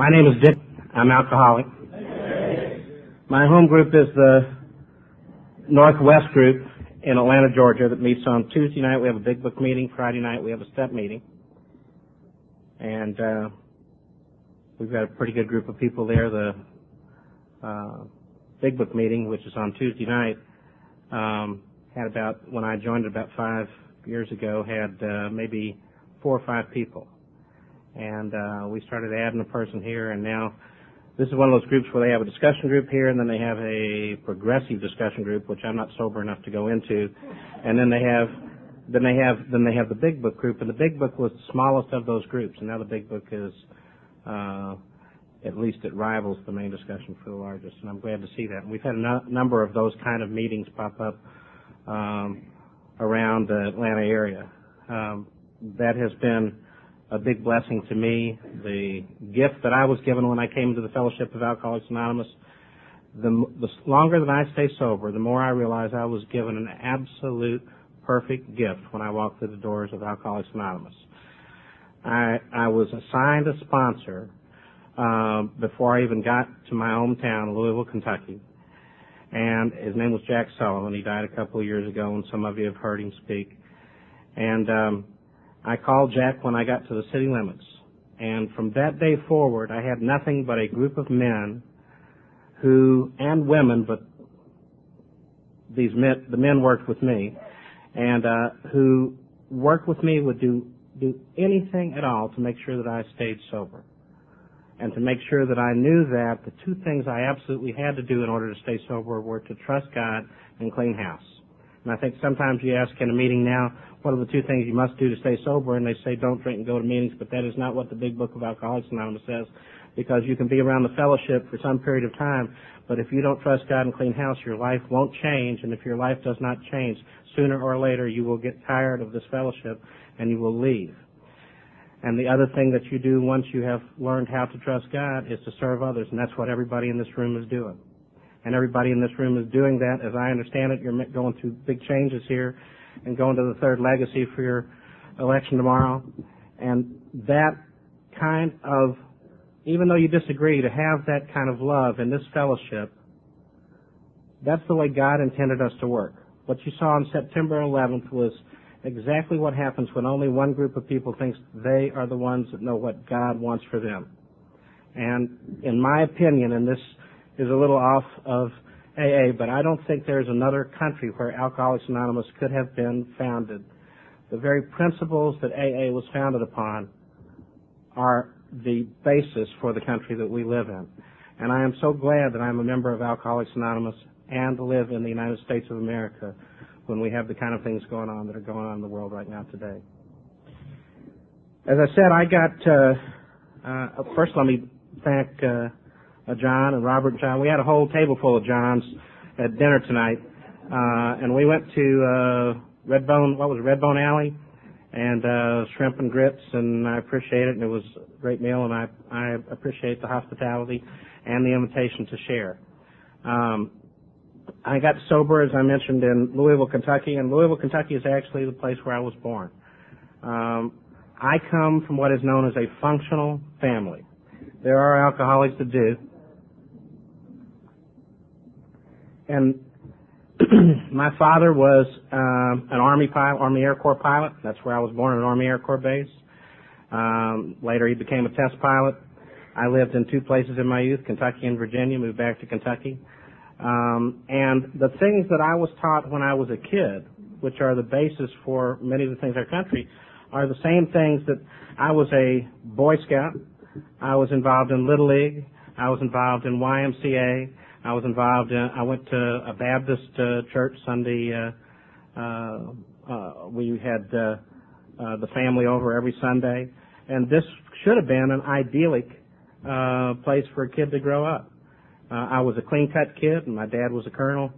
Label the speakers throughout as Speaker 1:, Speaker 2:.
Speaker 1: My name is Dick. I'm alcoholic. My home group is the Northwest group in Atlanta, Georgia that meets on Tuesday night. We have a big book meeting. Friday night we have a step meeting. And uh, we've got a pretty good group of people there. The uh, big book meeting, which is on Tuesday night, um, had about, when I joined it about five years ago, had uh, maybe four or five people and uh, we started adding a person here, and now this is one of those groups where they have a discussion group here, and then they have a progressive discussion group, which I'm not sober enough to go into, and then they have then they have then they have the big book group, and the big book was the smallest of those groups, and now the big book is uh, at least it rivals the main discussion for the largest, and I'm glad to see that. And we've had a no- number of those kind of meetings pop up um, around the Atlanta area. Um, that has been a big blessing to me. The gift that I was given when I came to the Fellowship of Alcoholics Anonymous, the, the longer that I stay sober, the more I realize I was given an absolute perfect gift when I walked through the doors of Alcoholics Anonymous. I, I was assigned a sponsor uh, before I even got to my hometown, Louisville, Kentucky. And his name was Jack Sullivan. He died a couple of years ago, and some of you have heard him speak. And um, I called Jack when I got to the city limits. And from that day forward, I had nothing but a group of men who, and women, but these men, the men worked with me, and, uh, who worked with me would do, do anything at all to make sure that I stayed sober. And to make sure that I knew that the two things I absolutely had to do in order to stay sober were to trust God and clean house. And I think sometimes you ask in a meeting now, what are the two things you must do to stay sober? And they say don't drink and go to meetings, but that is not what the big book of Alcoholics Anonymous says. Because you can be around the fellowship for some period of time, but if you don't trust God and clean house, your life won't change. And if your life does not change, sooner or later you will get tired of this fellowship and you will leave. And the other thing that you do once you have learned how to trust God is to serve others, and that's what everybody in this room is doing and everybody in this room is doing that. As I understand it, you're going through big changes here and going to the third legacy for your election tomorrow. And that kind of, even though you disagree, to have that kind of love in this fellowship, that's the way God intended us to work. What you saw on September 11th was exactly what happens when only one group of people thinks they are the ones that know what God wants for them. And in my opinion, in this is a little off of AA, but I don't think there's another country where Alcoholics Anonymous could have been founded. The very principles that AA was founded upon are the basis for the country that we live in. And I am so glad that I'm a member of Alcoholics Anonymous and live in the United States of America when we have the kind of things going on that are going on in the world right now today. As I said, I got, uh, uh, first let me thank, uh, John and Robert and John. We had a whole table full of Johns at dinner tonight, uh, and we went to uh, Redbone. What was it, Redbone Alley, and uh, shrimp and grits, and I appreciate it. And it was a great meal, and I I appreciate the hospitality and the invitation to share. Um, I got sober, as I mentioned, in Louisville, Kentucky, and Louisville, Kentucky is actually the place where I was born. Um, I come from what is known as a functional family. There are alcoholics that do, and my father was um, an Army pilot, Army Air Corps pilot. That's where I was born, an Army Air Corps base. Um, later, he became a test pilot. I lived in two places in my youth, Kentucky and Virginia. Moved back to Kentucky, um, and the things that I was taught when I was a kid, which are the basis for many of the things in our country, are the same things that I was a Boy Scout. I was involved in Little League. I was involved in YMCA. I was involved in, I went to a Baptist uh, church Sunday. Uh, uh, uh, we had uh, uh, the family over every Sunday, and this should have been an idyllic uh, place for a kid to grow up. Uh, I was a clean cut kid, and my dad was a colonel.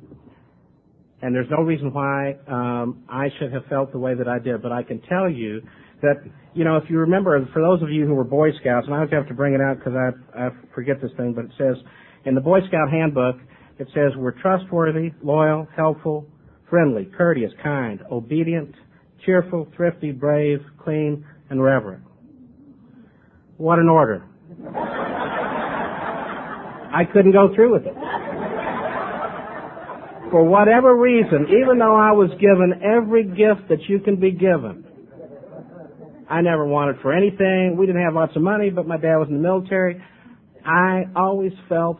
Speaker 1: And there's no reason why um, I should have felt the way that I did, but I can tell you that you know if you remember, for those of you who were Boy Scouts, and I always have to bring it out because I I forget this thing, but it says in the Boy Scout handbook, it says we're trustworthy, loyal, helpful, friendly, courteous, kind, obedient, cheerful, thrifty, brave, clean, and reverent. What an order. I couldn't go through with it. For whatever reason, even though I was given every gift that you can be given, I never wanted for anything. We didn't have lots of money, but my dad was in the military. I always felt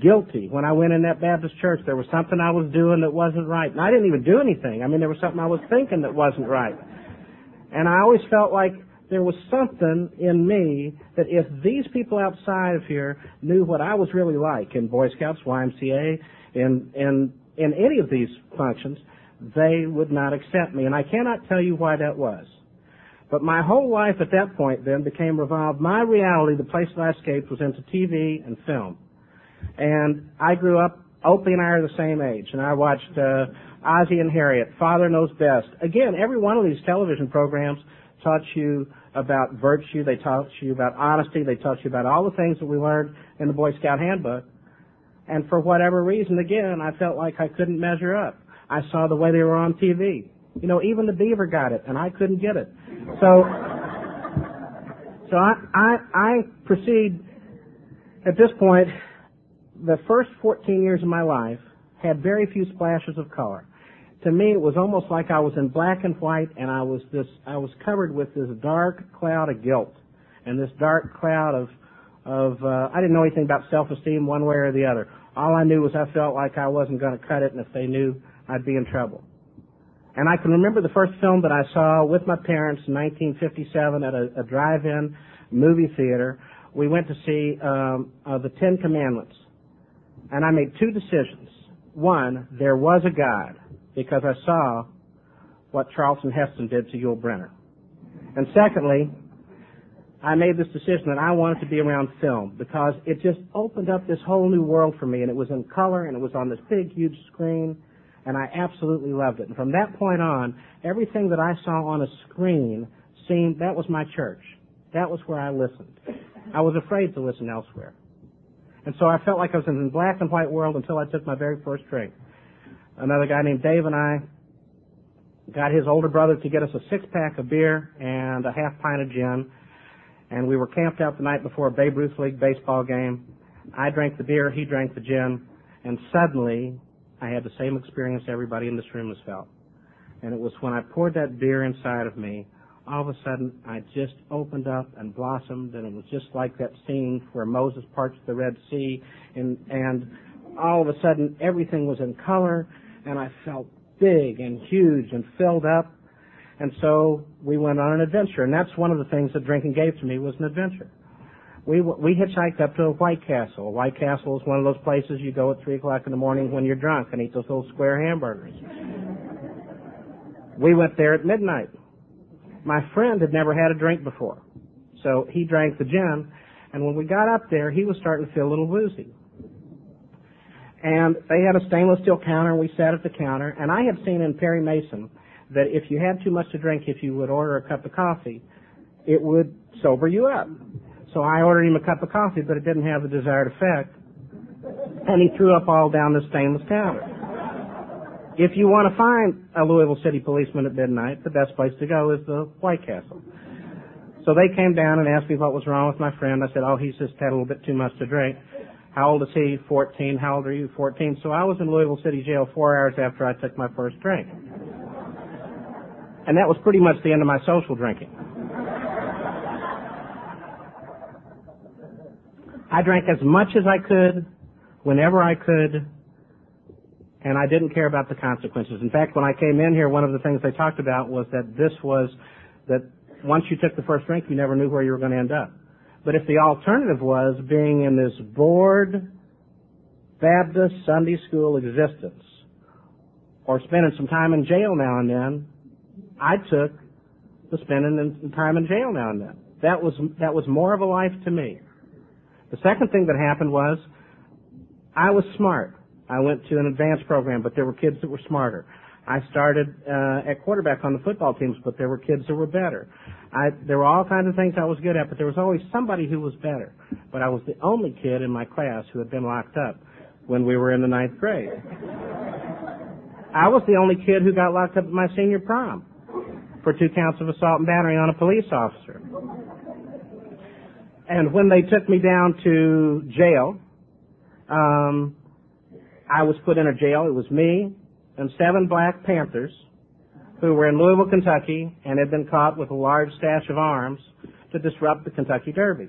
Speaker 1: guilty when I went in that Baptist church. There was something I was doing that wasn't right. And I didn't even do anything. I mean, there was something I was thinking that wasn't right. And I always felt like there was something in me that if these people outside of here knew what I was really like in Boy Scouts, YMCA, in, in, in any of these functions, they would not accept me. And I cannot tell you why that was. But my whole life at that point then became revolved. My reality, the place that I escaped, was into TV and film. And I grew up, Opie and I are the same age, and I watched uh, Ozzie and Harriet, Father Knows Best. Again, every one of these television programs taught you about virtue, they taught you about honesty, they taught you about all the things that we learned in the Boy Scout handbook. And for whatever reason, again, I felt like I couldn't measure up. I saw the way they were on TV. You know, even the beaver got it, and I couldn't get it. So, so I, I, I proceed at this point the first 14 years of my life had very few splashes of color. To me, it was almost like I was in black and white, and I was this, I was covered with this dark cloud of guilt, and this dark cloud of, of, uh, I didn't know anything about self-esteem one way or the other. All I knew was I felt like I wasn't going to cut it, and if they knew, I'd be in trouble. And I can remember the first film that I saw with my parents in 1957 at a, a drive-in movie theater. We went to see um, uh, the Ten Commandments and I made two decisions. One, there was a God because I saw what Charlton Heston did to Yul Brynner. And secondly, I made this decision that I wanted to be around film because it just opened up this whole new world for me and it was in color and it was on this big huge screen and I absolutely loved it. And from that point on, everything that I saw on a screen seemed, that was my church. That was where I listened. I was afraid to listen elsewhere. And so I felt like I was in a black and white world until I took my very first drink. Another guy named Dave and I got his older brother to get us a six pack of beer and a half pint of gin. And we were camped out the night before a Babe Ruth League baseball game. I drank the beer, he drank the gin, and suddenly I had the same experience everybody in this room has felt. And it was when I poured that beer inside of me all of a sudden I just opened up and blossomed and it was just like that scene where Moses parts the Red Sea and and all of a sudden everything was in color and I felt big and huge and filled up and so we went on an adventure and that's one of the things that drinking gave to me was an adventure. We we hitchhiked up to a White Castle. White Castle is one of those places you go at three o'clock in the morning when you're drunk and eat those little square hamburgers. We went there at midnight my friend had never had a drink before. So he drank the gin, and when we got up there, he was starting to feel a little woozy. And they had a stainless steel counter, and we sat at the counter, and I had seen in Perry Mason that if you had too much to drink, if you would order a cup of coffee, it would sober you up. So I ordered him a cup of coffee, but it didn't have the desired effect, and he threw up all down the stainless counter. If you want to find a Louisville City policeman at midnight, the best place to go is the White Castle. So they came down and asked me what was wrong with my friend. I said, oh, he's just had a little bit too much to drink. How old is he? 14. How old are you? 14. So I was in Louisville City Jail four hours after I took my first drink. And that was pretty much the end of my social drinking. I drank as much as I could, whenever I could, and I didn't care about the consequences. In fact, when I came in here, one of the things they talked about was that this was that once you took the first drink, you never knew where you were going to end up. But if the alternative was being in this bored Baptist Sunday school existence, or spending some time in jail now and then, I took the spending time in jail now and then. That was that was more of a life to me. The second thing that happened was I was smart. I went to an advanced program, but there were kids that were smarter. I started uh, at quarterback on the football teams, but there were kids that were better. I, there were all kinds of things I was good at, but there was always somebody who was better. But I was the only kid in my class who had been locked up when we were in the ninth grade. I was the only kid who got locked up at my senior prom for two counts of assault and battery on a police officer. And when they took me down to jail, um, I was put in a jail. It was me and seven Black Panthers who were in Louisville, Kentucky, and had been caught with a large stash of arms to disrupt the Kentucky Derby.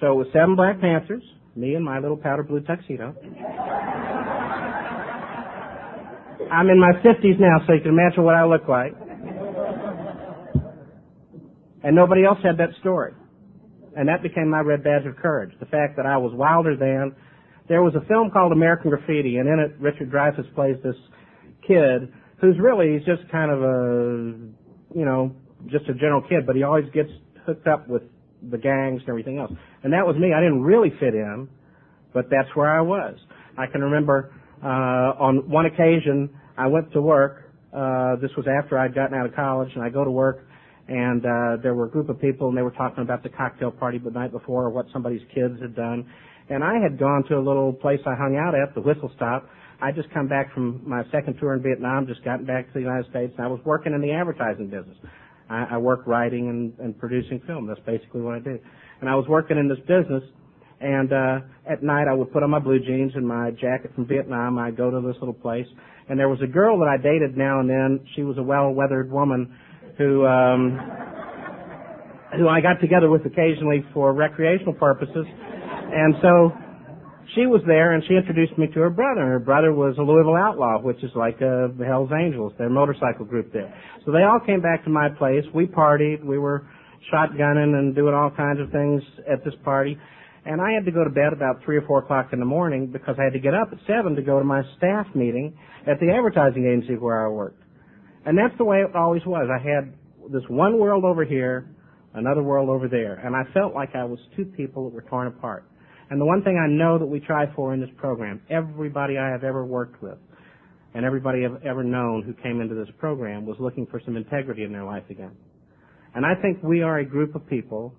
Speaker 1: So it was seven Black Panthers, me and my little powder blue tuxedo. I'm in my 50s now, so you can imagine what I look like. And nobody else had that story. And that became my red badge of courage. The fact that I was wilder than. There was a film called American Graffiti, and in it, Richard Dreyfuss plays this kid who's really he's just kind of a, you know, just a general kid, but he always gets hooked up with the gangs and everything else. And that was me. I didn't really fit in, but that's where I was. I can remember uh, on one occasion I went to work. Uh, this was after I'd gotten out of college, and I go to work, and uh, there were a group of people, and they were talking about the cocktail party the night before, or what somebody's kids had done. And I had gone to a little place I hung out at, the Whistle Stop. I just come back from my second tour in Vietnam, just gotten back to the United States, and I was working in the advertising business. I, I work writing and, and producing film. That's basically what I do. And I was working in this business, and uh, at night I would put on my blue jeans and my jacket from Vietnam. I'd go to this little place, and there was a girl that I dated now and then. She was a well-weathered woman who um, who I got together with occasionally for recreational purposes, and so she was there and she introduced me to her brother. Her brother was a Louisville Outlaw, which is like a Hell's Angels, their motorcycle group there. So they all came back to my place. We partied. We were shotgunning and doing all kinds of things at this party. And I had to go to bed about three or four o'clock in the morning because I had to get up at seven to go to my staff meeting at the advertising agency where I worked. And that's the way it always was. I had this one world over here, another world over there, and I felt like I was two people that were torn apart. And the one thing I know that we try for in this program, everybody I have ever worked with and everybody I've ever known who came into this program was looking for some integrity in their life again. And I think we are a group of people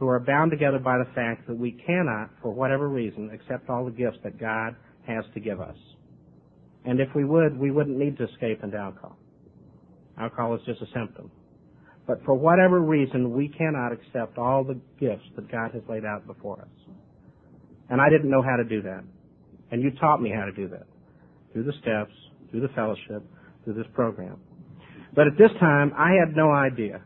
Speaker 1: who are bound together by the fact that we cannot, for whatever reason, accept all the gifts that God has to give us. And if we would, we wouldn't need to escape into alcohol. Alcohol is just a symptom. But for whatever reason, we cannot accept all the gifts that God has laid out before us. And I didn't know how to do that. And you taught me how to do that. Through the steps, through the fellowship, through this program. But at this time, I had no idea.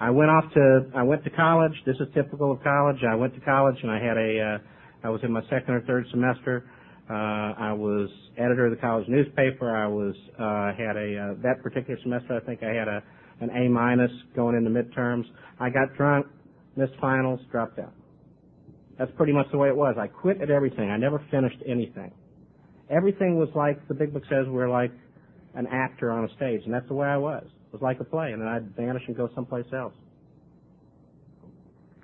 Speaker 1: I went off to, I went to college. This is typical of college. I went to college and I had a, uh, I was in my second or third semester. Uh, I was editor of the college newspaper. I was, uh, had a, uh, that particular semester, I think I had a, an A minus going into midterms. I got drunk, missed finals, dropped out. That's pretty much the way it was. I quit at everything. I never finished anything. Everything was like the big book says we're like an actor on a stage, and that's the way I was. It was like a play, and then I'd vanish and go someplace else.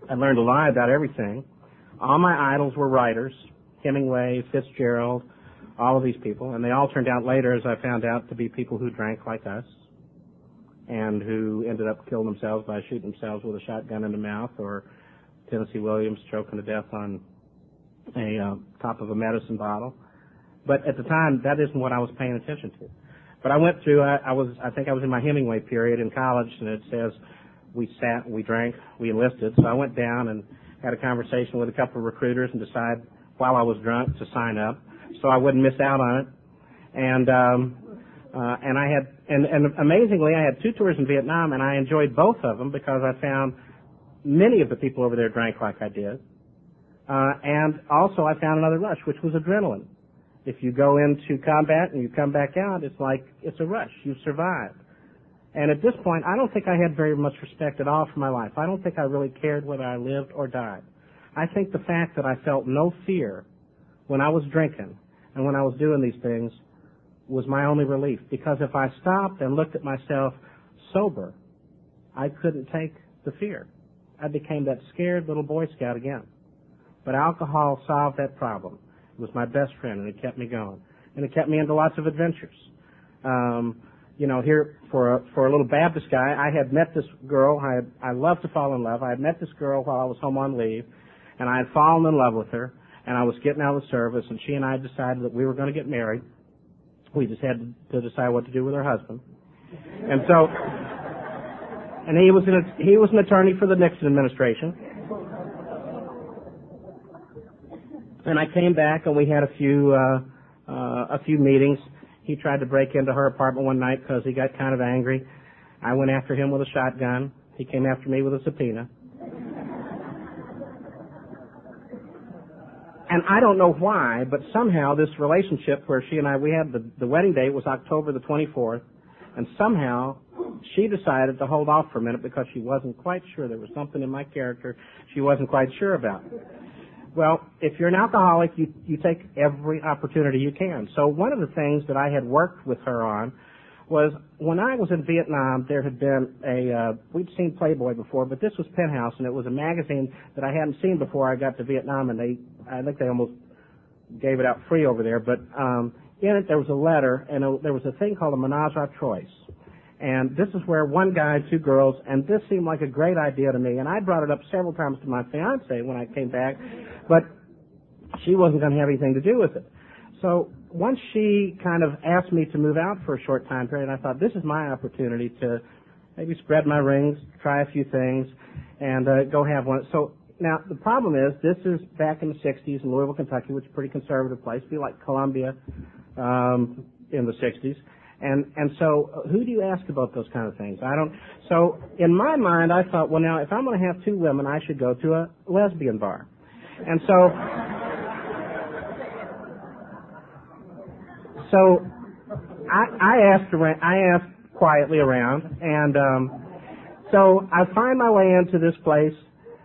Speaker 1: I learned a lot about everything. All my idols were writers, Hemingway, Fitzgerald, all of these people, and they all turned out later, as I found out, to be people who drank like us and who ended up killing themselves by shooting themselves with a shotgun in the mouth or Tennessee Williams choking to death on a uh, top of a medicine bottle. But at the time, that isn't what I was paying attention to. But I went through. I, I was. I think I was in my Hemingway period in college, and it says we sat, we drank, we enlisted. So I went down and had a conversation with a couple of recruiters and decided while I was drunk to sign up, so I wouldn't miss out on it. And um, uh, and I had, and, and amazingly, I had two tours in Vietnam, and I enjoyed both of them because I found many of the people over there drank like I did. Uh, and also I found another rush, which was adrenaline. If you go into combat and you come back out, it's like, it's a rush. You've survived. And at this point, I don't think I had very much respect at all for my life. I don't think I really cared whether I lived or died. I think the fact that I felt no fear when I was drinking and when I was doing these things was my only relief. Because if I stopped and looked at myself sober, I couldn't take the fear. I became that scared little Boy Scout again. But alcohol solved that problem. It was my best friend, and it kept me going, and it kept me into lots of adventures. Um, you know, here for a, for a little Baptist guy, I had met this girl. I had, I love to fall in love. I had met this girl while I was home on leave, and I had fallen in love with her. And I was getting out of the service, and she and I decided that we were going to get married. We just had to decide what to do with her husband. And so and he was an he was an attorney for the Nixon administration. And I came back and we had a few uh, uh, a few meetings. He tried to break into her apartment one night because he got kind of angry. I went after him with a shotgun. He came after me with a subpoena. and I don't know why, but somehow this relationship where she and I we had the, the wedding date was October the 24th, and somehow she decided to hold off for a minute because she wasn't quite sure there was something in my character she wasn't quite sure about. Well, if you're an alcoholic, you you take every opportunity you can. So one of the things that I had worked with her on was when I was in Vietnam, there had been a uh, we'd seen Playboy before, but this was Penthouse, and it was a magazine that I hadn't seen before I got to Vietnam, and they I think they almost gave it out free over there. But um, in it there was a letter, and a, there was a thing called a menage a trois. And this is where one guy, two girls, and this seemed like a great idea to me. And I brought it up several times to my fiance when I came back, but she wasn't going to have anything to do with it. So once she kind of asked me to move out for a short time period, I thought this is my opportunity to maybe spread my rings, try a few things, and uh, go have one. So now the problem is this is back in the '60s in Louisville, Kentucky, which is a pretty conservative place, be like Columbia um, in the '60s. And and so uh, who do you ask about those kind of things? I don't. So in my mind, I thought, well, now if I'm going to have two women, I should go to a lesbian bar. And so so I, I asked around, I asked quietly around, and um, so I find my way into this place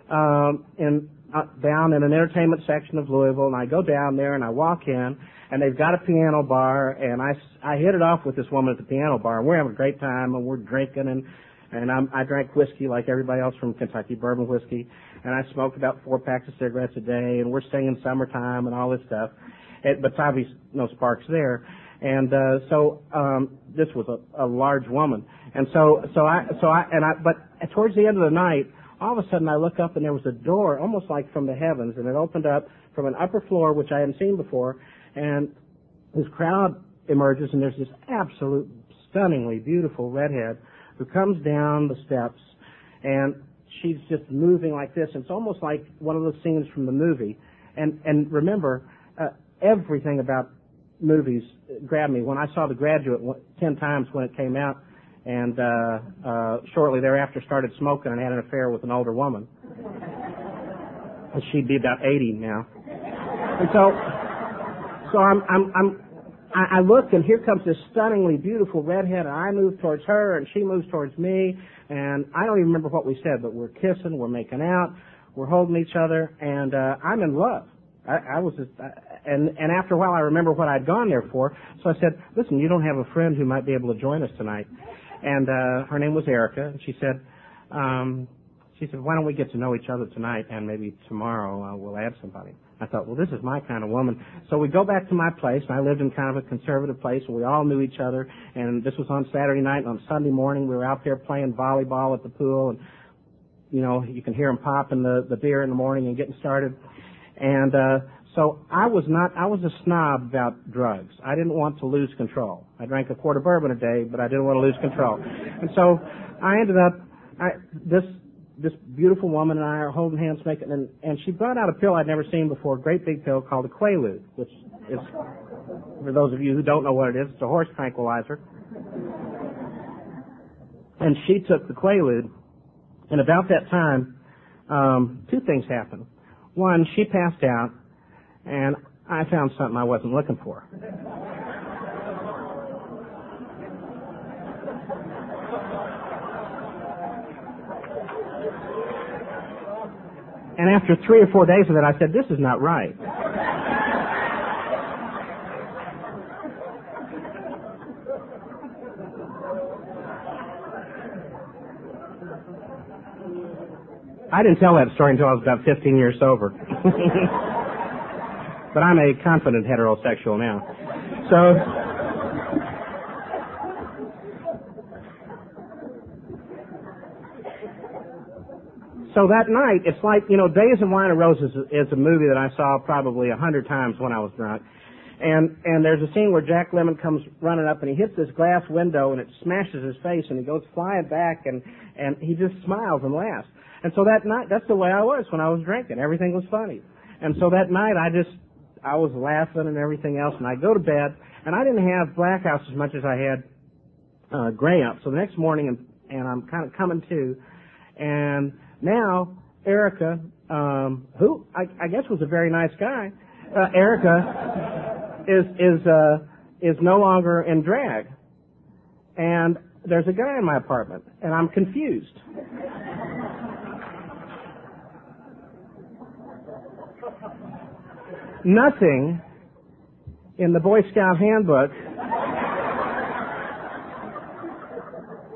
Speaker 1: um, in uh, down in an entertainment section of Louisville, and I go down there and I walk in, and they've got a piano bar, and I I hit it off with this woman at the piano bar, and we're having a great time, and we're drinking, and and I'm, I drank whiskey like everybody else from Kentucky, bourbon whiskey, and I smoked about four packs of cigarettes a day, and we're singing summertime and all this stuff it, but obviously no sparks there. And uh, so um, this was a, a large woman, and so so I so I and I but towards the end of the night, all of a sudden I look up and there was a door almost like from the heavens, and it opened up from an upper floor which I hadn't seen before, and this crowd emerges, and there's this absolute stunningly beautiful redhead who comes down the steps, and she's just moving like this. It's almost like one of those scenes from the movie. And and remember, uh, everything about movies grabbed me. When I saw The Graduate ten times when it came out, and uh, uh, shortly thereafter started smoking and had an affair with an older woman. She'd be about 80 now. And so, so I'm, I'm, I'm, I, look and here comes this stunningly beautiful redhead and I move towards her and she moves towards me and I don't even remember what we said, but we're kissing, we're making out, we're holding each other and, uh, I'm in love. I, I was just, I, and and after a while, I remember what I'd gone there for. So I said, "Listen, you don't have a friend who might be able to join us tonight." And uh, her name was Erica, and she said, um, "She said, why don't we get to know each other tonight, and maybe tomorrow uh, we'll add somebody." I thought, well, this is my kind of woman. So we go back to my place, and I lived in kind of a conservative place, and we all knew each other. And this was on Saturday night, and on Sunday morning, we were out there playing volleyball at the pool, and you know, you can hear them popping the the beer in the morning and getting started. And uh, so I was not, I was a snob about drugs. I didn't want to lose control. I drank a quart of bourbon a day, but I didn't want to lose control. And so I ended up, I, this, this beautiful woman and I are holding hands making, and, and she brought out a pill I'd never seen before, a great big pill called a Quaalude, which is, for those of you who don't know what it is, it's a horse tranquilizer. And she took the Quaalude, and about that time, um, two things happened. One, she passed out, and I found something I wasn't looking for. And after three or four days of it, I said, this is not right. I didn't tell that story until I was about 15 years sober. but I'm a confident heterosexual now. So, so that night, it's like, you know, Days of Wine and Roses is a movie that I saw probably a hundred times when I was drunk. And, and there's a scene where Jack Lemmon comes running up and he hits this glass window and it smashes his face and he goes flying back and, and he just smiles and laughs. And so that night, that's the way I was when I was drinking. Everything was funny. And so that night I just, I was laughing and everything else and I go to bed and I didn't have blackouts as much as I had, uh, gray out. So the next morning and, and I'm kind of coming to and now Erica, um, who I, I guess was a very nice guy, uh, Erica is, is, uh, is no longer in drag. And there's a guy in my apartment and I'm confused. Nothing in the Boy Scout handbook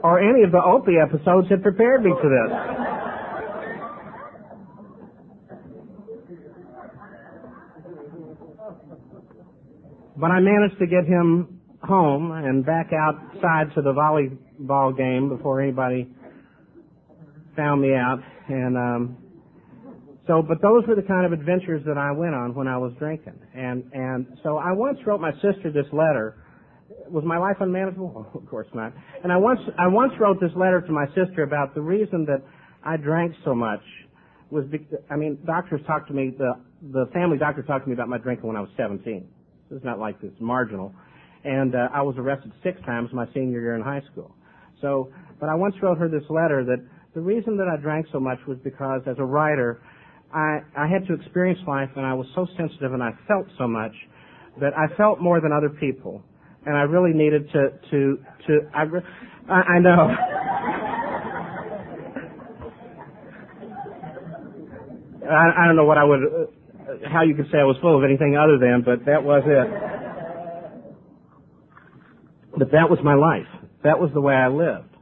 Speaker 1: or any of the Opie episodes had prepared me for this. But I managed to get him home and back outside to the volleyball game before anybody found me out. And um, so, but those were the kind of adventures that I went on when I was drinking. And and so I once wrote my sister this letter. Was my life unmanageable? of course not. And I once I once wrote this letter to my sister about the reason that I drank so much was because, I mean doctors talked to me the the family doctor talked to me about my drinking when I was 17. It's not like it's marginal. And uh, I was arrested six times my senior year in high school. So, but I once wrote her this letter that the reason that I drank so much was because as a writer, I, I had to experience life and I was so sensitive and I felt so much that I felt more than other people. And I really needed to, to, to, I, I, I know. I, I don't know what I would, uh, how you could say I was full of anything other than, but that was it. But that was my life. That was the way I lived.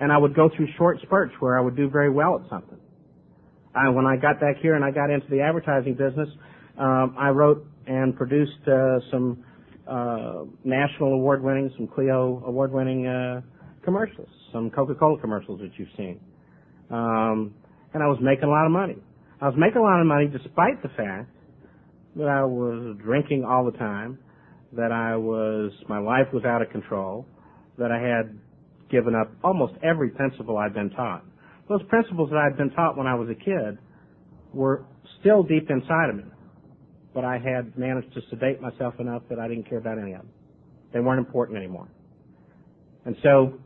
Speaker 1: And I would go through short spurts where I would do very well at something. I, when I got back here and I got into the advertising business, um, I wrote and produced uh, some uh, national award winning, some Clio award winning uh, commercials, some Coca Cola commercials that you've seen. Um, and I was making a lot of money. I was making a lot of money despite the fact that I was drinking all the time, that I was, my life was out of control, that I had given up almost every principle I'd been taught. Those principles that I'd been taught when I was a kid were still deep inside of me, but I had managed to sedate myself enough that I didn't care about any of them. They weren't important anymore. And so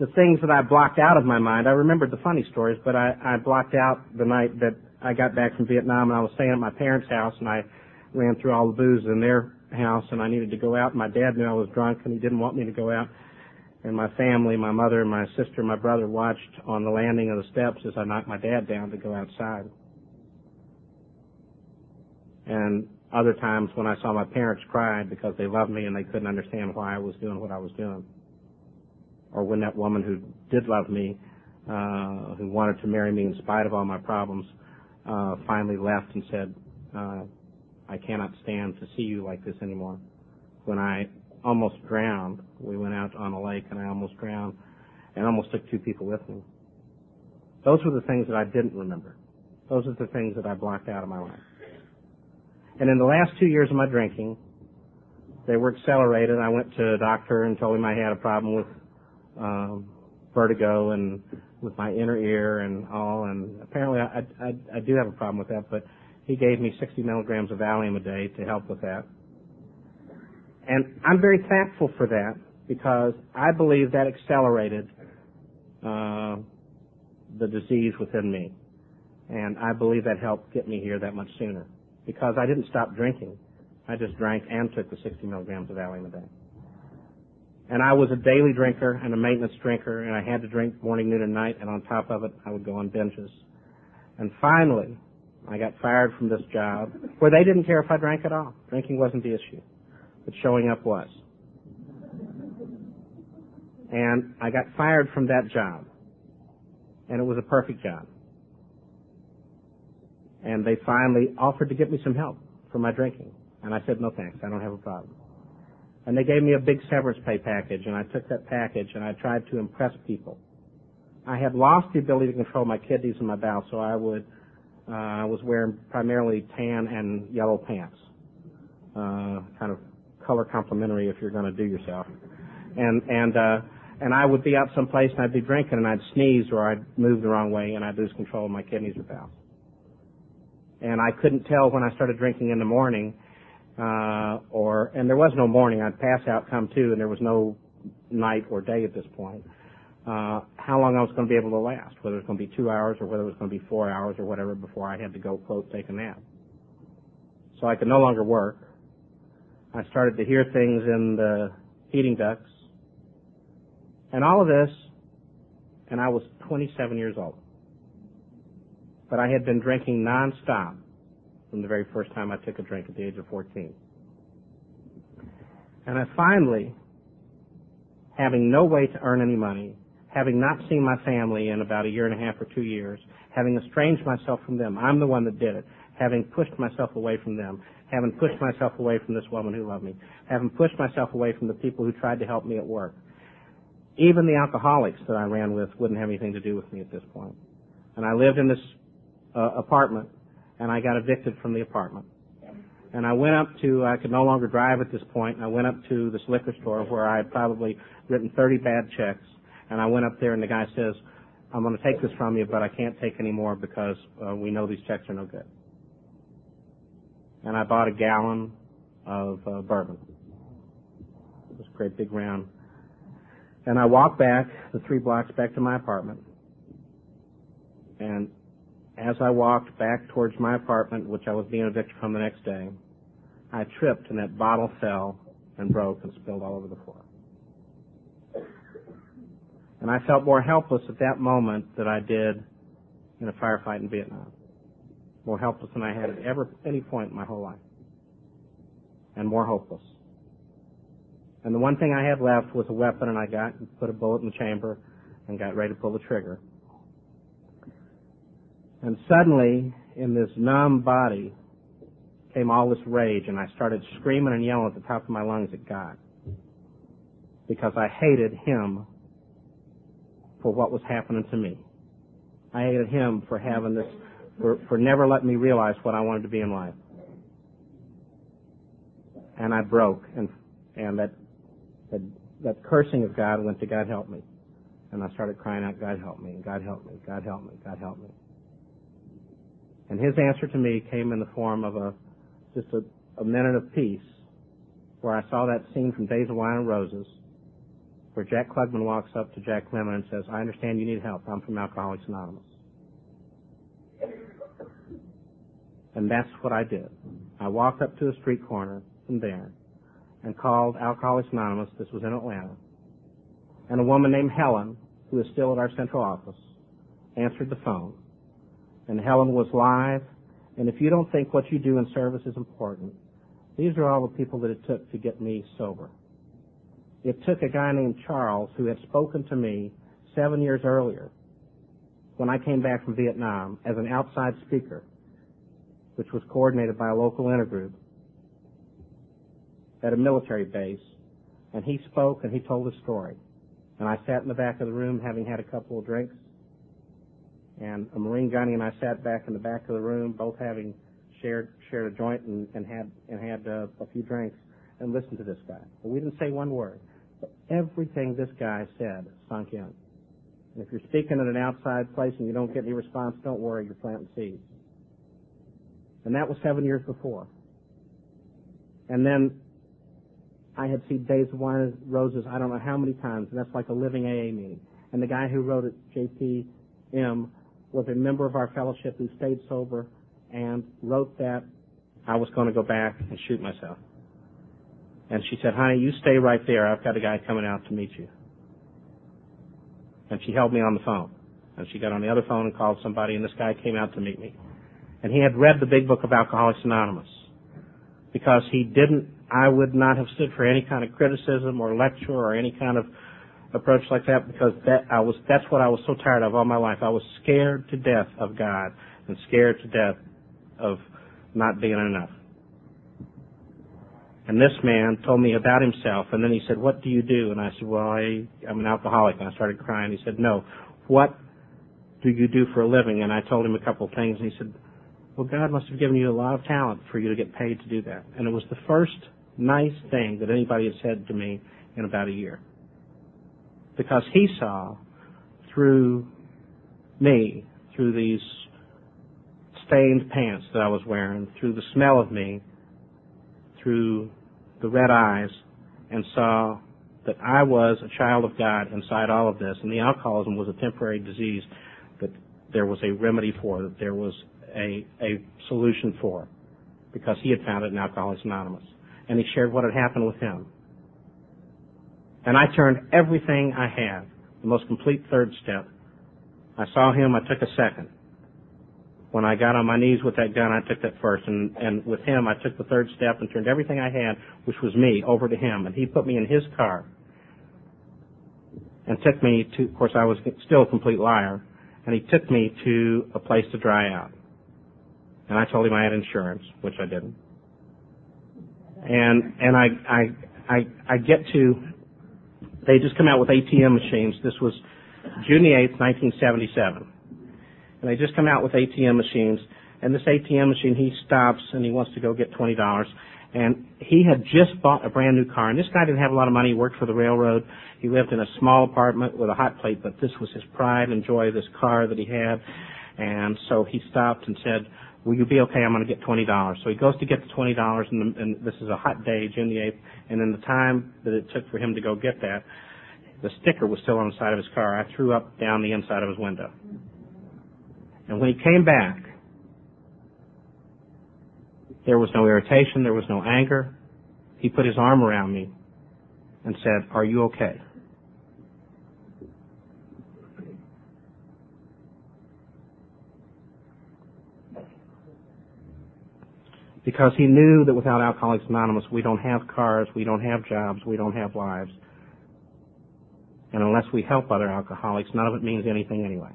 Speaker 1: the things that I blocked out of my mind, I remembered the funny stories, but I, I blocked out the night that I got back from Vietnam and I was staying at my parents' house and I ran through all the booze in their house and I needed to go out. My dad knew I was drunk and he didn't want me to go out. And my family, my mother, and my sister, and my brother watched on the landing of the steps as I knocked my dad down to go outside. And other times when I saw my parents cry because they loved me and they couldn't understand why I was doing what I was doing or when that woman who did love me, uh, who wanted to marry me in spite of all my problems, uh, finally left and said, uh, I cannot stand to see you like this anymore. When I almost drowned, we went out on a lake and I almost drowned and almost took two people with me. Those were the things that I didn't remember. Those are the things that I blocked out of my life. And in the last two years of my drinking, they were accelerated. I went to a doctor and told him I had a problem with um, vertigo and with my inner ear and all. And apparently, I, I, I do have a problem with that. But he gave me 60 milligrams of Valium a day to help with that. And I'm very thankful for that because I believe that accelerated uh, the disease within me. And I believe that helped get me here that much sooner because I didn't stop drinking. I just drank and took the 60 milligrams of Valium a day. And I was a daily drinker and a maintenance drinker, and I had to drink morning, noon, and night, and on top of it, I would go on binges. And finally, I got fired from this job where they didn't care if I drank at all. Drinking wasn't the issue, but showing up was. And I got fired from that job, and it was a perfect job. And they finally offered to get me some help for my drinking. And I said, no thanks, I don't have a problem. And they gave me a big severance pay package, and I took that package and I tried to impress people. I had lost the ability to control my kidneys and my bowels, so I would, uh, I was wearing primarily tan and yellow pants. Uh, kind of color complementary if you're going to do yourself. And, and, uh, and I would be out someplace and I'd be drinking and I'd sneeze or I'd move the wrong way and I'd lose control of my kidneys or bowels. And I couldn't tell when I started drinking in the morning, uh, or, and there was no morning. I'd pass out, come to, and there was no night or day at this point. Uh, how long I was going to be able to last, whether it was going to be two hours or whether it was going to be four hours or whatever before I had to go, quote, take a nap. So I could no longer work. I started to hear things in the heating ducts. And all of this, and I was 27 years old. But I had been drinking nonstop from the very first time I took a drink at the age of 14. And I finally, having no way to earn any money, having not seen my family in about a year and a half or two years, having estranged myself from them, I'm the one that did it, having pushed myself away from them, having pushed myself away from this woman who loved me, having pushed myself away from the people who tried to help me at work. Even the alcoholics that I ran with wouldn't have anything to do with me at this point. And I lived in this uh, apartment, and I got evicted from the apartment. And I went up to, I could no longer drive at this point, and I went up to this liquor store where I had probably written 30 bad checks, and I went up there and the guy says, I'm going to take this from you, but I can't take any more because uh, we know these checks are no good. And I bought a gallon of uh, bourbon. It was a great big round. And I walked back the three blocks back to my apartment. And as I walked back towards my apartment, which I was being evicted from the next day, I tripped and that bottle fell and broke and spilled all over the floor. And I felt more helpless at that moment than I did in a firefight in Vietnam. More helpless than I had at ever any point in my whole life. And more hopeless. And the one thing I had left was a weapon and I got and put a bullet in the chamber and got ready to pull the trigger. And suddenly, in this numb body, came all this rage and I started screaming and yelling at the top of my lungs at God. Because I hated Him for what was happening to me. I hated Him for having this, for, for never letting me realize what I wanted to be in life. And I broke and, and that that, that cursing of God went to God help me. And I started crying out, God help me, God help me, God help me, God help me. And his answer to me came in the form of a, just a, a minute of peace where I saw that scene from Days of Wine and Roses where Jack Klugman walks up to Jack Lemmon and says, I understand you need help. I'm from Alcoholics Anonymous. And that's what I did. I walked up to a street corner from there and called Alcoholics Anonymous. This was in Atlanta. And a woman named Helen, who is still at our central office, answered the phone. And Helen was live. And if you don't think what you do in service is important, these are all the people that it took to get me sober. It took a guy named Charles who had spoken to me seven years earlier when I came back from Vietnam as an outside speaker, which was coordinated by a local intergroup at a military base, and he spoke and he told his story. And I sat in the back of the room having had a couple of drinks, and a Marine gunny and I sat back in the back of the room, both having shared shared a joint and, and had and had uh, a few drinks, and listened to this guy. But we didn't say one word. But everything this guy said sunk in. And if you're speaking at an outside place and you don't get any response, don't worry, you're planting seeds. And that was seven years before. And then I had seen Days of Wine and Roses I don't know how many times, and that's like a living AA meeting. And the guy who wrote it, JPM, was a member of our fellowship who stayed sober and wrote that I was going to go back and shoot myself. And she said, honey, you stay right there. I've got a guy coming out to meet you. And she held me on the phone. And she got on the other phone and called somebody, and this guy came out to meet me. And he had read the big book of Alcoholics Anonymous. Because he didn't I would not have stood for any kind of criticism or lecture or any kind of approach like that because that I was that's what I was so tired of all my life. I was scared to death of God and scared to death of not being enough. And this man told me about himself and then he said, What do you do? And I said, Well I I'm an alcoholic and I started crying. He said, No. What do you do for a living? And I told him a couple of things and he said, Well God must have given you a lot of talent for you to get paid to do that. And it was the first nice thing that anybody had said to me in about a year. Because he saw through me, through these stained pants that I was wearing, through the smell of me, through the red eyes, and saw that I was a child of God inside all of this, and the alcoholism was a temporary disease that there was a remedy for, that there was a, a solution for, because he had found it in Alcoholics Anonymous. And he shared what had happened with him. And I turned everything I had, the most complete third step. I saw him, I took a second. When I got on my knees with that gun, I took that first. And, and with him, I took the third step and turned everything I had, which was me, over to him. And he put me in his car and took me to, of course, I was still a complete liar, and he took me to a place to dry out. And I told him I had insurance, which I didn't. And, and I, I, I, I get to, they just come out with ATM machines. This was June the 8th, 1977. And they just come out with ATM machines. And this ATM machine, he stops and he wants to go get $20 and he had just bought a brand new car. And this guy didn't have a lot of money. He worked for the railroad. He lived in a small apartment with a hot plate, but this was his pride and joy, this car that he had. And so he stopped and said, will you be okay? I'm going to get $20. So he goes to get the $20 and, and this is a hot day, June the 8th. And in the time that it took for him to go get that, the sticker was still on the side of his car. I threw up down the inside of his window. And when he came back, there was no irritation. There was no anger. He put his arm around me and said, are you okay? Because he knew that without Alcoholics Anonymous, we don't have cars, we don't have jobs, we don't have lives. And unless we help other alcoholics, none of it means anything anyway.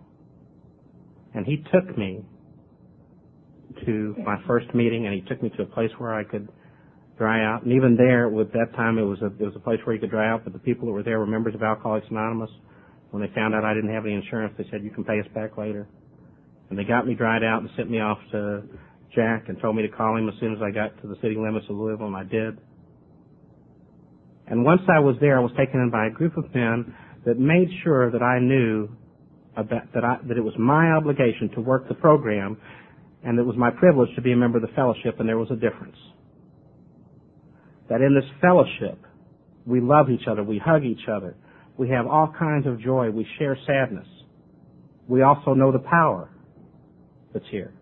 Speaker 1: And he took me to my first meeting, and he took me to a place where I could dry out. And even there, with that time, it was a it was a place where you could dry out. But the people that were there were members of Alcoholics Anonymous. When they found out I didn't have any insurance, they said you can pay us back later. And they got me dried out and sent me off to Jack and told me to call him as soon as I got to the city limits of Louisville, and I did. And once I was there, I was taken in by a group of men that made sure that I knew about, that I, that it was my obligation to work the program and it was my privilege to be a member of the fellowship, and there was a difference. That in this fellowship, we love each other, we hug each other, we have all kinds of joy, we share sadness. We also know the power that's here.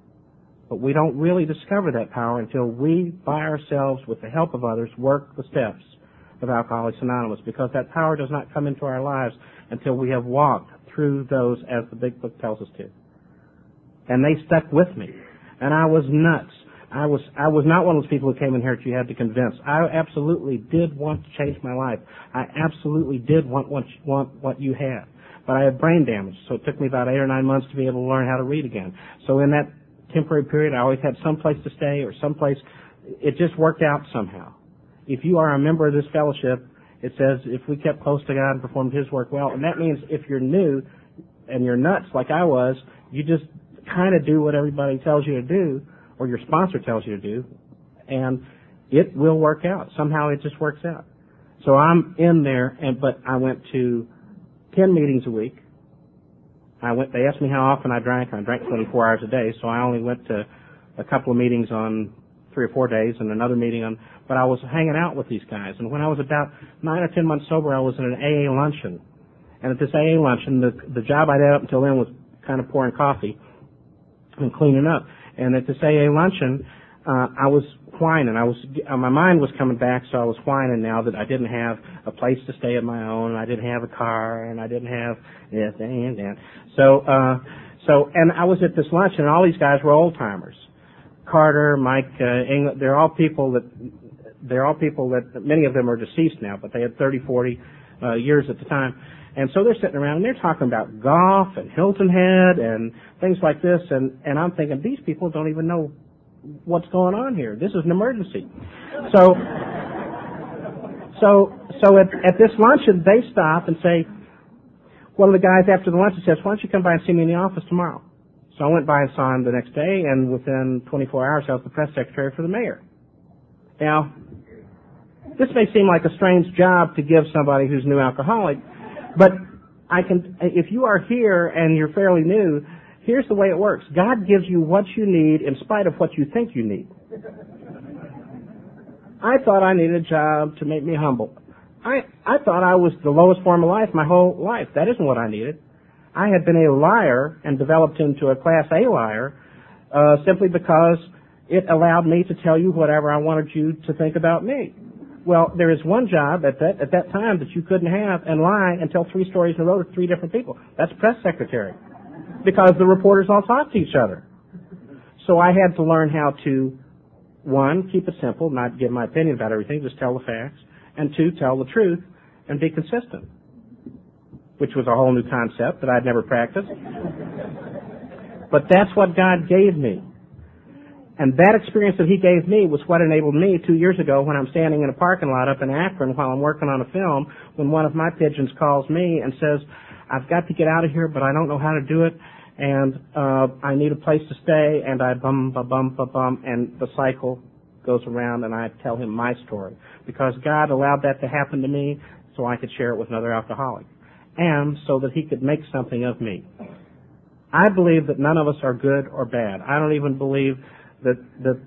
Speaker 1: But we don't really discover that power until we, by ourselves, with the help of others, work the steps of Alcoholics Anonymous, because that power does not come into our lives until we have walked through those as the Big Book tells us to. And they stuck with me and I was nuts. I was I was not one of those people who came in here that you had to convince. I absolutely did want to change my life. I absolutely did want what you, want what you had. But I had brain damage, so it took me about eight or nine months to be able to learn how to read again. So in that temporary period, I always had some place to stay or some place. It just worked out somehow. If you are a member of this fellowship, it says if we kept close to God and performed His work well, and that means if you're new and you're nuts like I was, you just kind of do what everybody tells you to do or your sponsor tells you to do and it will work out. Somehow it just works out. So I'm in there and but I went to 10 meetings a week. I went they asked me how often I drank. I drank 24 hours a day, so I only went to a couple of meetings on three or four days and another meeting on but I was hanging out with these guys. And when I was about 9 or 10 months sober, I was in an AA luncheon. And at this AA luncheon, the the job I'd had up until then was kind of pouring coffee and cleaning up. And at this AA luncheon, uh, I was whining. I was, uh, my mind was coming back, so I was whining now that I didn't have a place to stay of my own, and I didn't have a car, and I didn't have this and that. So, uh, so, and I was at this luncheon, and all these guys were old timers. Carter, Mike, uh, England, they're all people that, they're all people that, many of them are deceased now, but they had 30, 40, uh, years at the time. And so they're sitting around and they're talking about golf and Hilton Head and things like this. And, and I'm thinking, these people don't even know what's going on here. This is an emergency. So, so, so at, at this luncheon, they stop and say, one of the guys after the luncheon says, why don't you come by and see me in the office tomorrow? So I went by and saw him the next day, and within 24 hours, I was the press secretary for the mayor. Now, this may seem like a strange job to give somebody who's new alcoholic, but I can, if you are here and you're fairly new, Here's the way it works. God gives you what you need in spite of what you think you need. I thought I needed a job to make me humble. I, I thought I was the lowest form of life my whole life. That isn't what I needed. I had been a liar and developed into a class A liar uh, simply because it allowed me to tell you whatever I wanted you to think about me. Well, there is one job at that at that time that you couldn't have and lie and tell three stories in a row to three different people. That's press secretary, because the reporters all talk to each other. So I had to learn how to one, keep it simple, not give my opinion about everything, just tell the facts, and two, tell the truth and be consistent, which was a whole new concept that I'd never practiced. but that's what God gave me. And that experience that He gave me was what enabled me two years ago when I'm standing in a parking lot up in Akron while I'm working on a film when one of my pigeons calls me and says, I've got to get out of here, but I don't know how to do it and uh, I need a place to stay, and I bum, ba bum, ba bum, and the cycle goes around, and I tell him my story because God allowed that to happen to me so I could share it with another alcoholic, and so that He could make something of me. I believe that none of us are good or bad. I don't even believe that that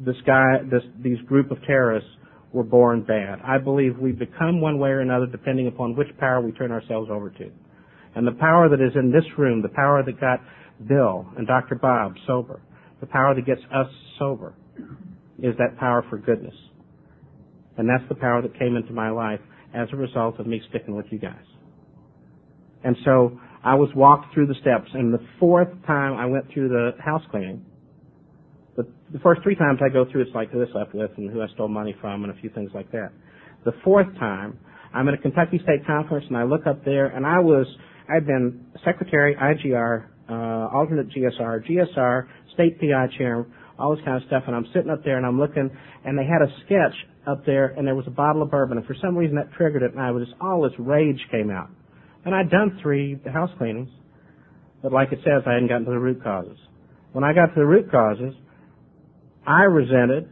Speaker 1: this guy, this these group of terrorists were born bad. I believe we become one way or another depending upon which power we turn ourselves over to. And the power that is in this room, the power that got Bill and Dr. Bob sober, the power that gets us sober, is that power for goodness. And that's the power that came into my life as a result of me sticking with you guys. And so I was walked through the steps, and the fourth time I went through the house cleaning, the, the first three times I go through, it's like who I slept with and who I stole money from and a few things like that. The fourth time, I'm at a Kentucky State Conference, and I look up there, and I was I've been secretary, IGR, uh, alternate GSR, GSR, state PI chair, all this kind of stuff, and I'm sitting up there and I'm looking, and they had a sketch up there, and there was a bottle of bourbon, and for some reason that triggered it, and I was all this rage came out, and I'd done three house cleanings, but like it says, I hadn't gotten to the root causes. When I got to the root causes, I resented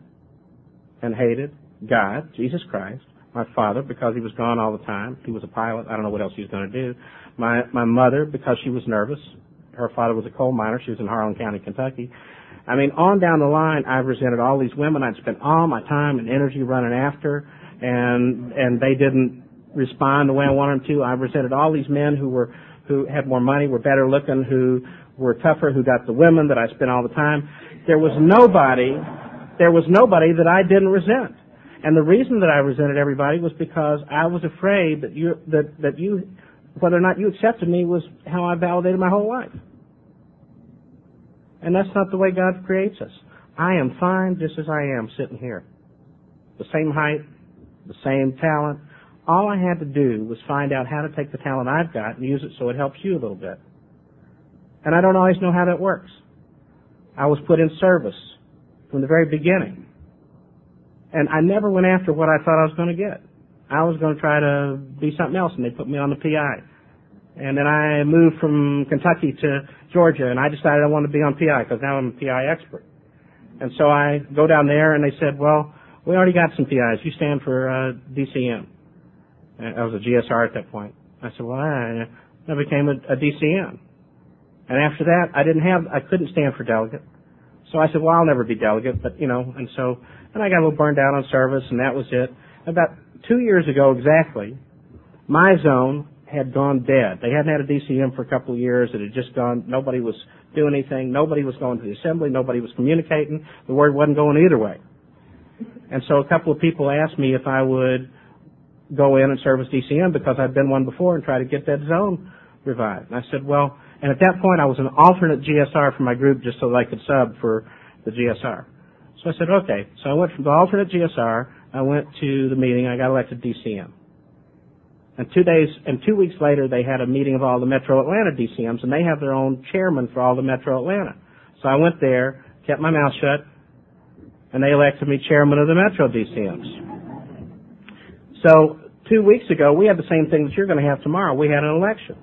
Speaker 1: and hated God, Jesus Christ, my father because he was gone all the time. He was a pilot. I don't know what else he was going to do. My my mother because she was nervous. Her father was a coal miner. She was in Harlan County, Kentucky. I mean, on down the line, I resented all these women I'd spent all my time and energy running after, and and they didn't respond the way I wanted them to. I resented all these men who were who had more money, were better looking, who were tougher, who got the women that I spent all the time. There was nobody, there was nobody that I didn't resent. And the reason that I resented everybody was because I was afraid that you that that you whether or not you accepted me was how I validated my whole life. And that's not the way God creates us. I am fine just as I am sitting here. The same height, the same talent. All I had to do was find out how to take the talent I've got and use it so it helps you a little bit. And I don't always know how that works. I was put in service from the very beginning. And I never went after what I thought I was going to get. I was going to try to be something else, and they put me on the PI. And then I moved from Kentucky to Georgia, and I decided I wanted to be on PI because now I'm a PI expert. And so I go down there, and they said, "Well, we already got some PIs. You stand for uh, DCM." I was a GSR at that point. I said, "Well, I, I became a, a DCM." And after that, I didn't have, I couldn't stand for delegate. So I said, "Well, I'll never be delegate." But you know, and so, and I got a little burned out on service, and that was it. About two years ago exactly, my zone had gone dead. They hadn't had a DCM for a couple of years. It had just gone, nobody was doing anything. Nobody was going to the assembly. Nobody was communicating. The word wasn't going either way. And so a couple of people asked me if I would go in and serve as DCM because I'd been one before and try to get that zone revived. And I said, well, and at that point I was an alternate GSR for my group just so that I could sub for the GSR. So I said, okay. So I went from the alternate GSR I went to the meeting. I got elected DCM. And two days and two weeks later, they had a meeting of all the Metro Atlanta DCMs, and they have their own chairman for all the Metro Atlanta. So I went there, kept my mouth shut, and they elected me chairman of the Metro DCMs. So two weeks ago, we had the same thing that you're going to have tomorrow. We had an election.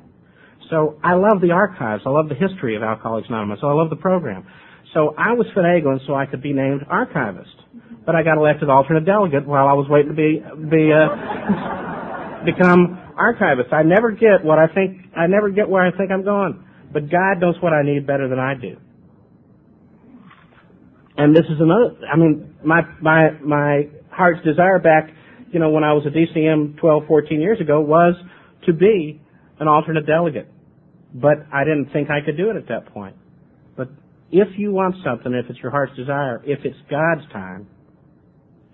Speaker 1: So I love the archives. I love the history of Alcoholics Anonymous. I love the program. So I was finagling so I could be named archivist but I got elected alternate delegate while I was waiting to be be uh, become archivist. I never get what I think. I never get where I think I'm going. But God knows what I need better than I do. And this is another, I mean, my, my, my heart's desire back, you know, when I was a DCM 12, 14 years ago was to be an alternate delegate. But I didn't think I could do it at that point. But if you want something, if it's your heart's desire, if it's God's time,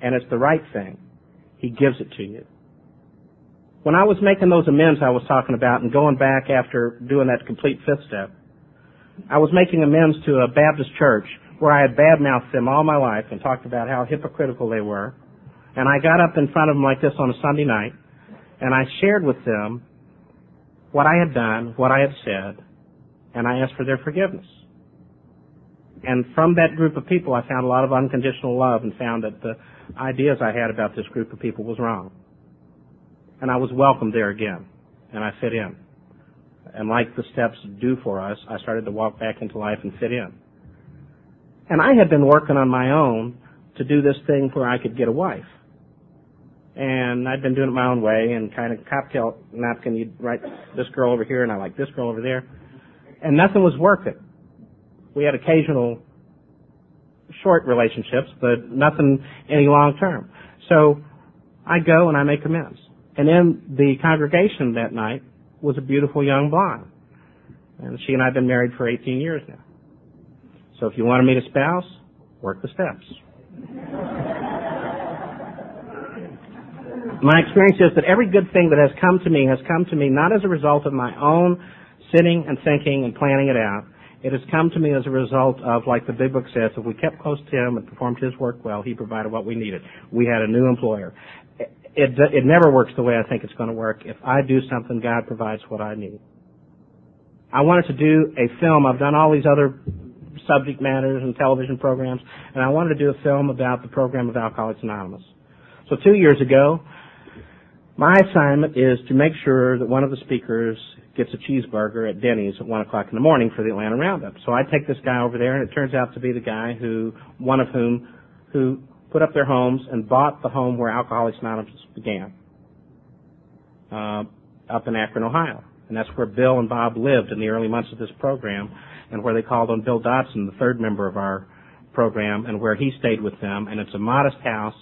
Speaker 1: and it's the right thing, He gives it to you. When I was making those amends I was talking about and going back after doing that complete fifth step, I was making amends to a Baptist church where I had badmouthed them all my life and talked about how hypocritical they were. And I got up in front of them like this on a Sunday night and I shared with them what I had done, what I had said, and I asked for their forgiveness. And from that group of people, I found a lot of unconditional love and found that the ideas I had about this group of people was wrong. And I was welcomed there again, and I fit in. And like the steps do for us, I started to walk back into life and fit in. And I had been working on my own to do this thing where I could get a wife. And I'd been doing it my own way and kind of cocktail napkin, you'd write this girl over here and I like this girl over there. And nothing was working. We had occasional short relationships, but nothing any long term. So I go and I make amends. And in the congregation that night was a beautiful young blonde. And she and I have been married for 18 years now. So if you want to meet a spouse, work the steps. my experience is that every good thing that has come to me has come to me not as a result of my own sitting and thinking and planning it out. It has come to me as a result of, like the big book says, if we kept close to him and performed his work well, he provided what we needed. We had a new employer. It, it, it never works the way I think it's going to work. If I do something, God provides what I need. I wanted to do a film. I've done all these other subject matters and television programs, and I wanted to do a film about the program of Alcoholics Anonymous. So two years ago, my assignment is to make sure that one of the speakers gets a cheeseburger at Denny's at one o'clock in the morning for the Atlanta Roundup. So I take this guy over there, and it turns out to be the guy who, one of whom, who put up their homes and bought the home where Alcoholics Anonymous began, uh, up in Akron, Ohio. And that's where Bill and Bob lived in the early months of this program and where they called on Bill Dotson, the third member of our program, and where he stayed with them. And it's a modest house,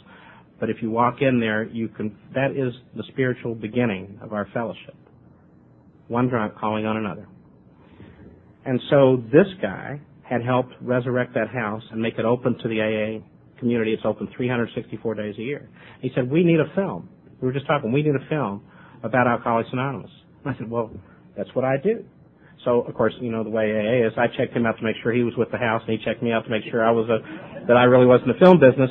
Speaker 1: but if you walk in there, you can, that is the spiritual beginning of our fellowship. One drunk calling on another. And so this guy had helped resurrect that house and make it open to the AA community. It's open 364 days a year. He said, we need a film. We were just talking, we need a film about Alcoholics Anonymous. I said, well, that's what I do. So of course, you know the way AA is. I checked him out to make sure he was with the house, and he checked me out to make sure I was a that I really was in the film business.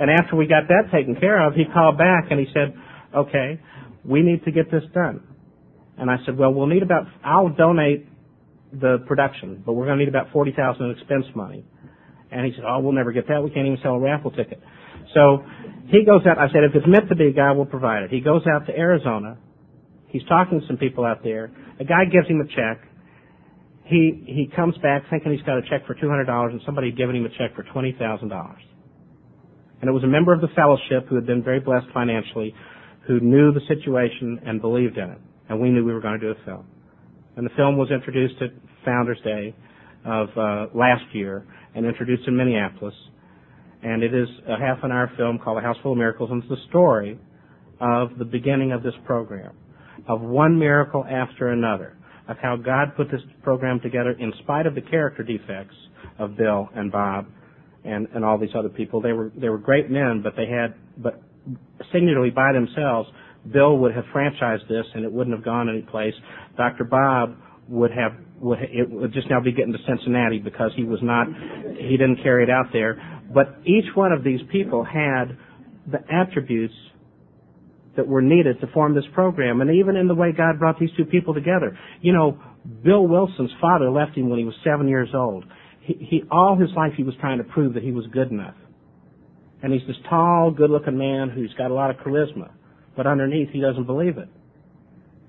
Speaker 1: And after we got that taken care of, he called back and he said, "Okay, we need to get this done." And I said, "Well, we'll need about I'll donate the production, but we're going to need about forty thousand in expense money." And he said, "Oh, we'll never get that. We can't even sell a raffle ticket." So he goes out. I said, "If it's meant to be, God will provide it." He goes out to Arizona. He's talking to some people out there. A guy gives him a check he he comes back thinking he's got a check for two hundred dollars, and somebody had given him a check for twenty thousand dollars. And it was a member of the fellowship who had been very blessed financially, who knew the situation and believed in it. And we knew we were going to do a film. And the film was introduced at Founders Day of uh, last year and introduced in Minneapolis. And it is a half an hour film called A House Full of Miracles, and it's the story of the beginning of this program, of one miracle after another of how God put this program together in spite of the character defects of Bill and Bob and, and all these other people. They were they were great men, but they had but singularly by themselves, Bill would have franchised this and it wouldn't have gone anyplace. Dr. Bob would have would it would just now be getting to Cincinnati because he was not he didn't carry it out there. But each one of these people had the attributes that were needed to form this program. And even in the way God brought these two people together. You know, Bill Wilson's father left him when he was seven years old. He, he all his life he was trying to prove that he was good enough. And he's this tall, good-looking man who's got a lot of charisma, but underneath he doesn't believe it.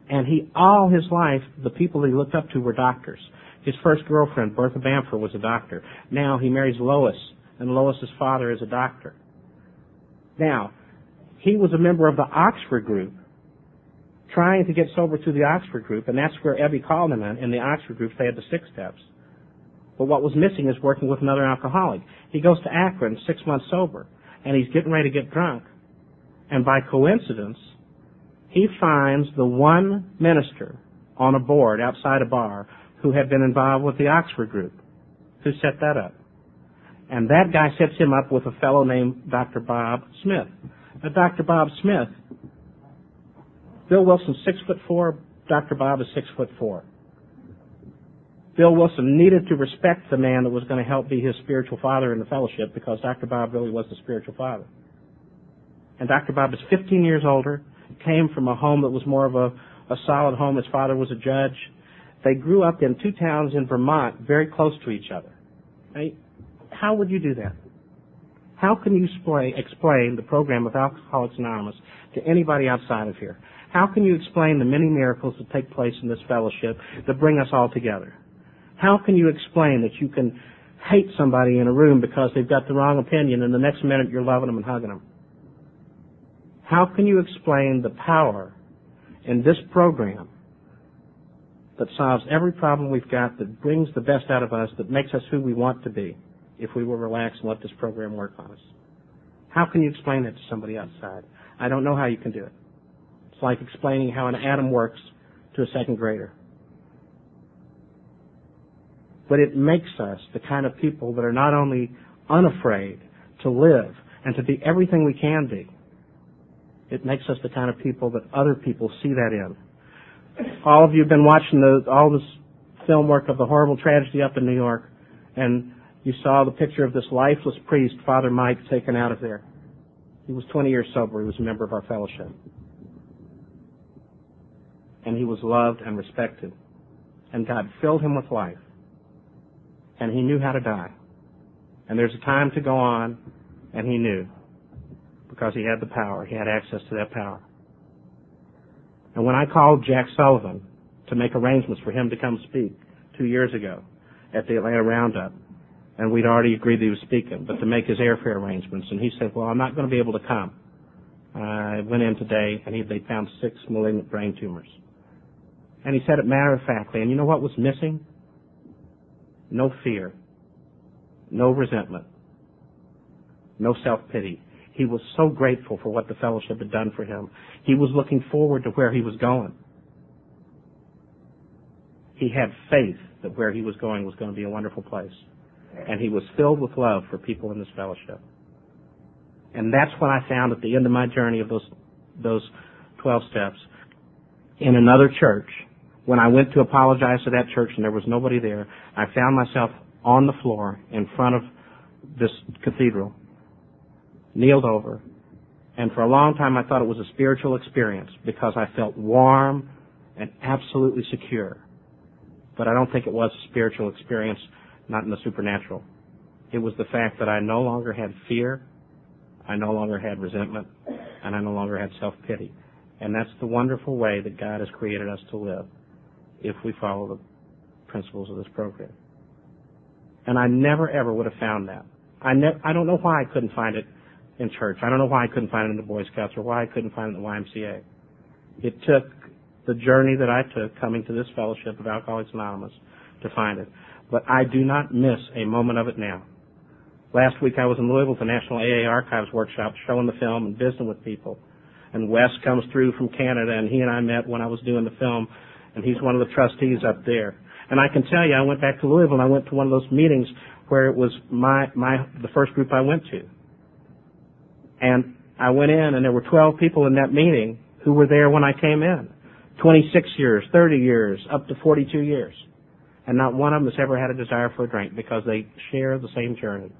Speaker 1: And he, all his life, the people he looked up to were doctors. His first girlfriend, Bertha Bamford, was a doctor. Now he marries Lois, and Lois's father is a doctor. Now, he was a member of the Oxford group. trying to get sober through the Oxford group, and that's where Ebby called him in. In the Oxford group, they had the six steps. But what was missing is working with another alcoholic. He goes to Akron, six months sober, and he's getting ready to get drunk. And by coincidence, he finds the one minister on a board outside a bar who had been involved with the Oxford group, who set that up. And that guy sets him up with a fellow named Dr. Bob Smith. Now, Dr. Bob Smith, Bill Wilson's six foot four, Dr. Bob is six foot four. Bill Wilson needed to respect the man that was going to help be his spiritual father in the fellowship because Dr. Bob really was the spiritual father. And Dr. Bob is 15 years older, came from a home that was more of a, a solid home. His father was a judge. They grew up in two towns in Vermont very close to each other. I how would you do that? How can you explain the program of Alcoholics Anonymous to anybody outside of here? How can you explain the many miracles that take place in this fellowship that bring us all together? How can you explain that you can hate somebody in a room because they've got the wrong opinion and the next minute you're loving them and hugging them? How can you explain the power in this program that solves every problem we've got, that brings the best out of us, that makes us who we want to be if we will relax and let this program work on us? How can you explain that to somebody outside? I don't know how you can do it. It's like explaining how an atom works to a second grader. But it makes us the kind of people that are not only unafraid to live and to be everything we can be, it makes us the kind of people that other people see that in. All of you have been watching the, all this film work of the horrible tragedy up in New York, and you saw the picture of this lifeless priest, Father Mike, taken out of there. He was 20 years sober. He was a member of our fellowship. And he was loved and respected. And God filled him with life. And he knew how to die. And there's a time to go on, and he knew because he had the power. He had access to that power. And when I called Jack Sullivan to make arrangements for him to come speak two years ago at the Atlanta Roundup, and we'd already agreed that he was speaking, but to make his airfare arrangements, and he said, well, I'm not going to be able to come. I went in today, and he, they found six malignant brain tumors. And he said it matter of factly, and you know what was missing? No fear, no resentment, no self-pity. He was so grateful for what the fellowship had done for him. He was looking forward to where he was going. He had faith that where he was going was going to be a wonderful place. And he was filled with love for people in this fellowship. And that's what I found at the end of my journey of those, those 12 steps in another church. When I went to apologize to that church and there was nobody there, I found myself on the floor in front of this cathedral kneeled over, and for a long time I thought it was a spiritual experience because I felt warm and absolutely secure. But I don't think it was a spiritual experience, not in the supernatural. It was the fact that I no longer had fear, I no longer had resentment, and I no longer had self-pity. And that's the wonderful way that God has created us to live if we follow the principles of this program. And I never ever would have found that. I ne- I don't know why I couldn't find it in church. I don't know why I couldn't find it in the Boy Scouts or why I couldn't find it in the YMCA. It took the journey that I took coming to this fellowship of Alcoholics Anonymous to find it. But I do not miss a moment of it now. Last week I was in Louisville at the National AA Archives workshop showing the film and visiting with people. And Wes comes through from Canada and he and I met when I was doing the film and he's one of the trustees up there. And I can tell you, I went back to Louisville and I went to one of those meetings where it was my, my, the first group I went to. And I went in and there were 12 people in that meeting who were there when I came in. 26 years, 30 years, up to 42 years. And not one of them has ever had a desire for a drink because they share the same journey.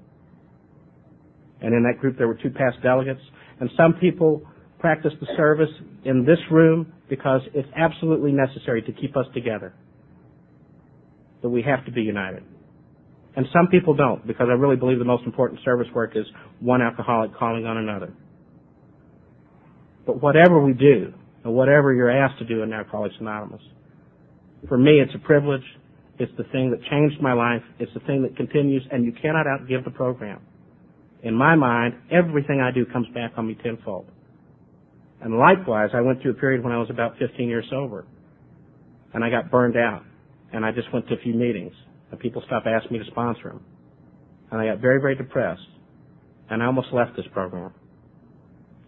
Speaker 1: And in that group there were two past delegates. And some people practice the service in this room because it's absolutely necessary to keep us together. That we have to be united. And some people don't, because I really believe the most important service work is one alcoholic calling on another. But whatever we do, or whatever you're asked to do in Alcoholics Anonymous, for me it's a privilege. It's the thing that changed my life. It's the thing that continues, and you cannot outgive the program. In my mind, everything I do comes back on me tenfold. And likewise, I went through a period when I was about 15 years sober. And I got burned out. And I just went to a few meetings. And people stopped asking me to sponsor them. And I got very, very depressed. And I almost left this program.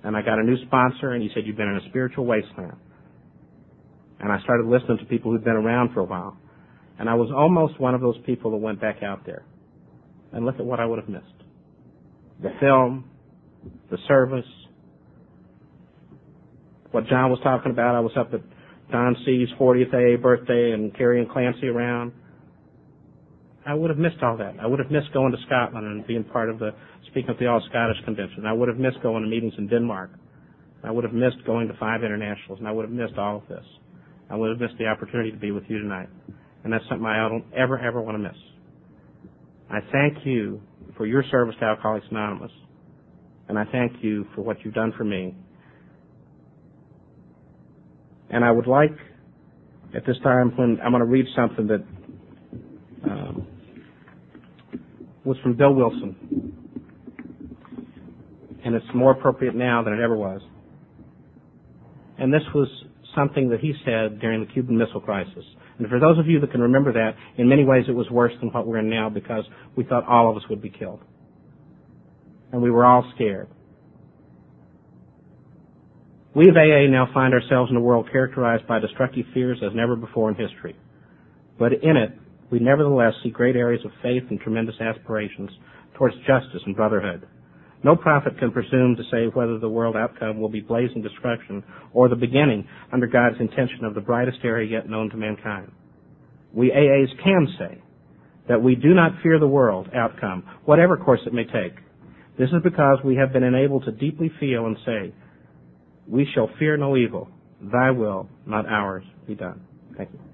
Speaker 1: And I got a new sponsor, and he said, You've been in a spiritual wasteland. And I started listening to people who'd been around for a while. And I was almost one of those people that went back out there. And look at what I would have missed the film, the service, what John was talking about. I was up at Don C's 40th AA birthday and carrying Clancy around. I would have missed all that. I would have missed going to Scotland and being part of the speaking at the All Scottish Convention. I would have missed going to meetings in Denmark. I would have missed going to five internationals, and I would have missed all of this. I would have missed the opportunity to be with you tonight, and that's something I don't ever ever want to miss. I thank you for your service to Alcoholics Anonymous, and I thank you for what you've done for me. And I would like, at this time, when I'm going to read something that um, was from Bill Wilson, and it's more appropriate now than it ever was. And this was something that he said during the Cuban Missile Crisis. And for those of you that can remember that, in many ways it was worse than what we're in now because we thought all of us would be killed. And we were all scared. We of AA now find ourselves in a world characterized by destructive fears as never before in history. But in it, we nevertheless see great areas of faith and tremendous aspirations towards justice and brotherhood. No prophet can presume to say whether the world outcome will be blazing destruction or the beginning under God's intention of the brightest era yet known to mankind. We AAs can say that we do not fear the world outcome, whatever course it may take. This is because we have been enabled to deeply feel and say, we shall fear no evil. Thy will, not ours, be done. Thank you.